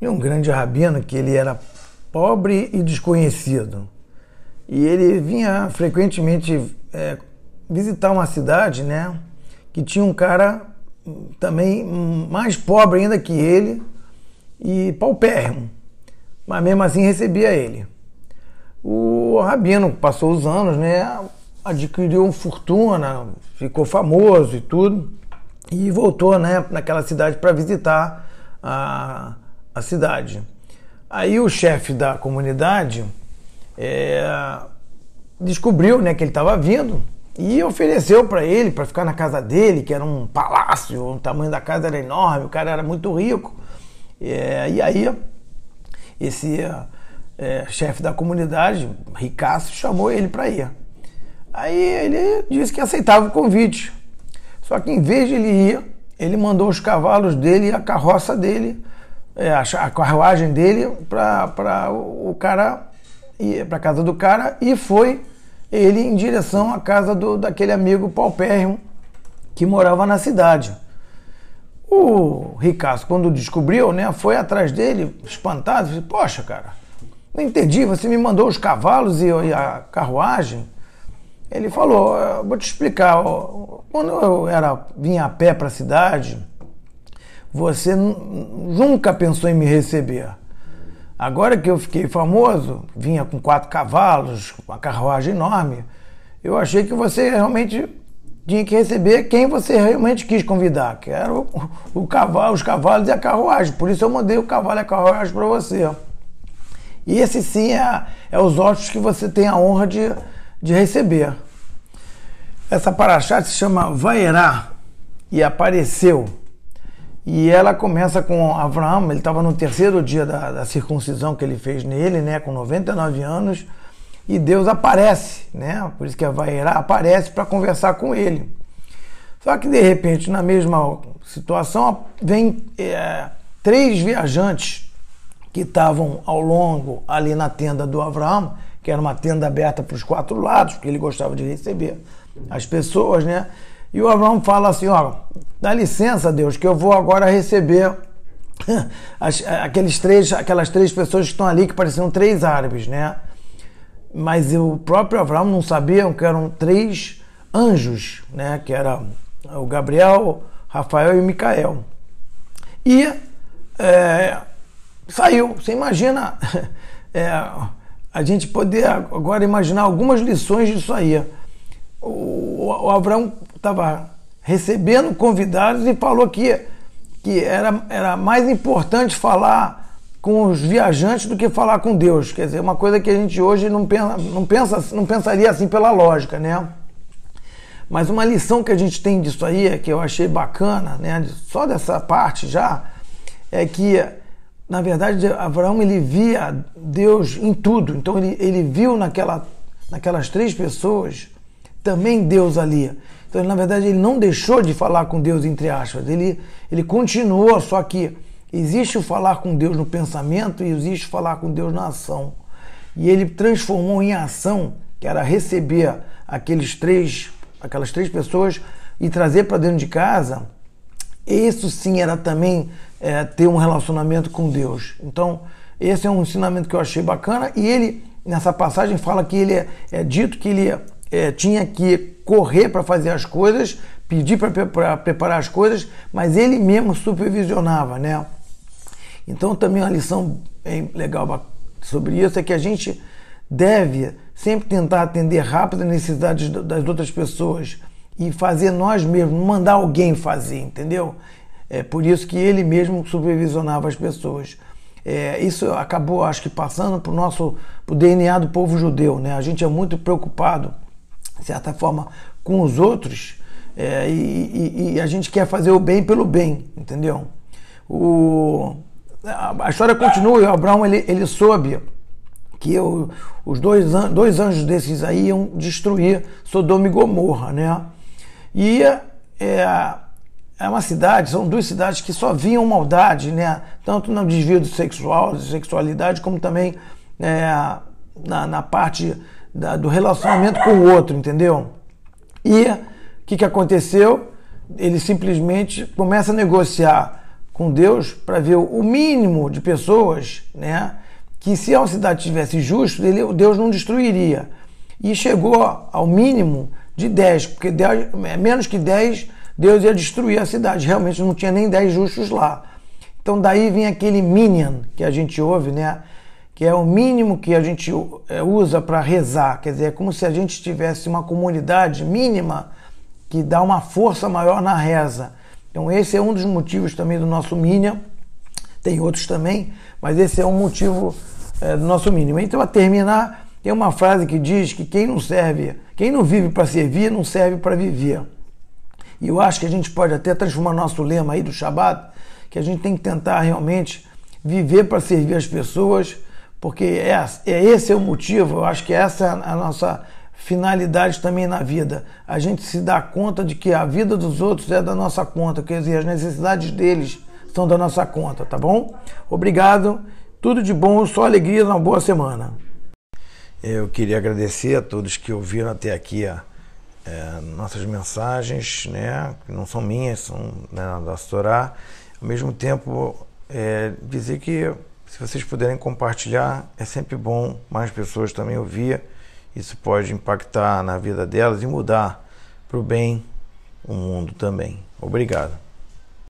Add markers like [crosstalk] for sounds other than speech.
e um grande rabino que ele era pobre e desconhecido. E ele vinha frequentemente é, visitar uma cidade, né, que tinha um cara também mais pobre ainda que ele e paupérrimo, mas mesmo assim recebia ele. O rabino passou os anos, né, adquiriu fortuna, ficou famoso e tudo, e voltou, né, naquela cidade para visitar a, a cidade. Aí o chefe da comunidade é, descobriu, né, que ele estava vindo e ofereceu para ele para ficar na casa dele, que era um palácio, o tamanho da casa era enorme, o cara era muito rico. É, e aí, esse é, chefe da comunidade, ricaço, chamou ele para ir. Aí ele disse que aceitava o convite. Só que em vez de ele ir, ele mandou os cavalos dele e a carroça dele, a carruagem dele para o cara, para casa do cara e foi ele em direção à casa do, daquele amigo paupérrimo que morava na cidade. O Ricardo, quando descobriu, né, foi atrás dele, espantado, disse, poxa, cara, não entendi, você me mandou os cavalos e, e a carruagem. Ele falou, vou te explicar, quando eu era, vinha a pé para a cidade, você nunca pensou em me receber. Agora que eu fiquei famoso, vinha com quatro cavalos, uma carruagem enorme, eu achei que você realmente tinha que receber quem você realmente quis convidar, que era o, o cavalo, os cavalos e a carruagem. Por isso eu mandei o cavalo e a carruagem para você. E esse sim é, é os hóspedes que você tem a honra de, de receber. Essa paraxá se chama Vaerá e apareceu e ela começa com Abraão, ele estava no terceiro dia da, da, circuncisão que ele fez nele, né, com 99 anos, e Deus aparece, né, por isso que a Vairá aparece para conversar com ele. Só que de repente, na mesma situação, vem é, três viajantes que estavam ao longo ali na tenda do Abraão, que era uma tenda aberta para os quatro lados, porque ele gostava de receber as pessoas, né? E o Abraão fala assim: ó, dá licença, Deus, que eu vou agora receber [laughs] as, aqueles três, aquelas três pessoas que estão ali que pareciam três árabes, né? Mas o próprio Abraão não sabia que eram três anjos, né? Que era o Gabriel, Rafael e Micael. E é, saiu. Você imagina [laughs] é, a gente poder agora imaginar algumas lições disso aí. O, o Abraão estava recebendo convidados e falou que, que era, era mais importante falar com os viajantes do que falar com Deus. Quer dizer, uma coisa que a gente hoje não pensa, não pensa, não pensaria assim pela lógica, né? Mas uma lição que a gente tem disso aí, que eu achei bacana, né, só dessa parte já, é que, na verdade, Abraão ele via Deus em tudo. Então ele, ele viu naquela, naquelas três pessoas também Deus ali. Então, na verdade, ele não deixou de falar com Deus, entre aspas. Ele, ele continuou, só que existe o falar com Deus no pensamento e existe o falar com Deus na ação. E ele transformou em ação, que era receber aqueles três, aquelas três pessoas e trazer para dentro de casa. Isso sim era também é, ter um relacionamento com Deus. Então, esse é um ensinamento que eu achei bacana. E ele, nessa passagem, fala que ele é, é dito que ele é, tinha que correr para fazer as coisas, pedir para preparar as coisas, mas ele mesmo supervisionava, né? Então também uma lição legal sobre isso é que a gente deve sempre tentar atender rápido as necessidades das outras pessoas e fazer nós mesmos, mandar alguém fazer, entendeu? É por isso que ele mesmo supervisionava as pessoas. É, isso acabou, acho que, passando para o nosso pro DNA do povo judeu, né? A gente é muito preocupado de certa forma, com os outros é, e, e, e, a gente quer fazer o bem pelo bem, entendeu? O, a, história continua e o Abraão ele, ele soube que eu, os dois, dois anjos desses aí iam destruir Sodoma e Gomorra, né? E é, é uma cidade, são duas cidades que só viam maldade, né? Tanto no desvio sexual, sexualidade, como também é, na, na parte da, do relacionamento com o outro, entendeu? E o que, que aconteceu? Ele simplesmente começa a negociar com Deus para ver o mínimo de pessoas, né? Que se a cidade tivesse justo, ele, Deus não destruiria. E chegou ao mínimo de 10, porque 10, é, menos que 10, Deus ia destruir a cidade. Realmente não tinha nem 10 justos lá. Então daí vem aquele minion que a gente ouve, né? Que é o mínimo que a gente é, usa para rezar. Quer dizer, é como se a gente tivesse uma comunidade mínima que dá uma força maior na reza. Então esse é um dos motivos também do nosso minion. Tem outros também, mas esse é um motivo é, do nosso mínimo. Então, a terminar, tem uma frase que diz que quem não serve, quem não vive para servir, não serve para viver. E eu acho que a gente pode até transformar nosso lema aí do Shabat, que a gente tem que tentar realmente viver para servir as pessoas, porque é, é esse é o motivo, eu acho que essa é a nossa finalidade também na vida. A gente se dá conta de que a vida dos outros é da nossa conta, quer dizer, as necessidades deles são da nossa conta, tá bom? Obrigado, tudo de bom, só alegria, uma boa semana. Eu queria agradecer a todos que ouviram até aqui a, é, nossas mensagens, né, que não são minhas, são né, da Astorá. Ao mesmo tempo, é, dizer que se vocês puderem compartilhar, é sempre bom mais pessoas também ouvir. Isso pode impactar na vida delas e mudar para o bem o mundo também. Obrigado.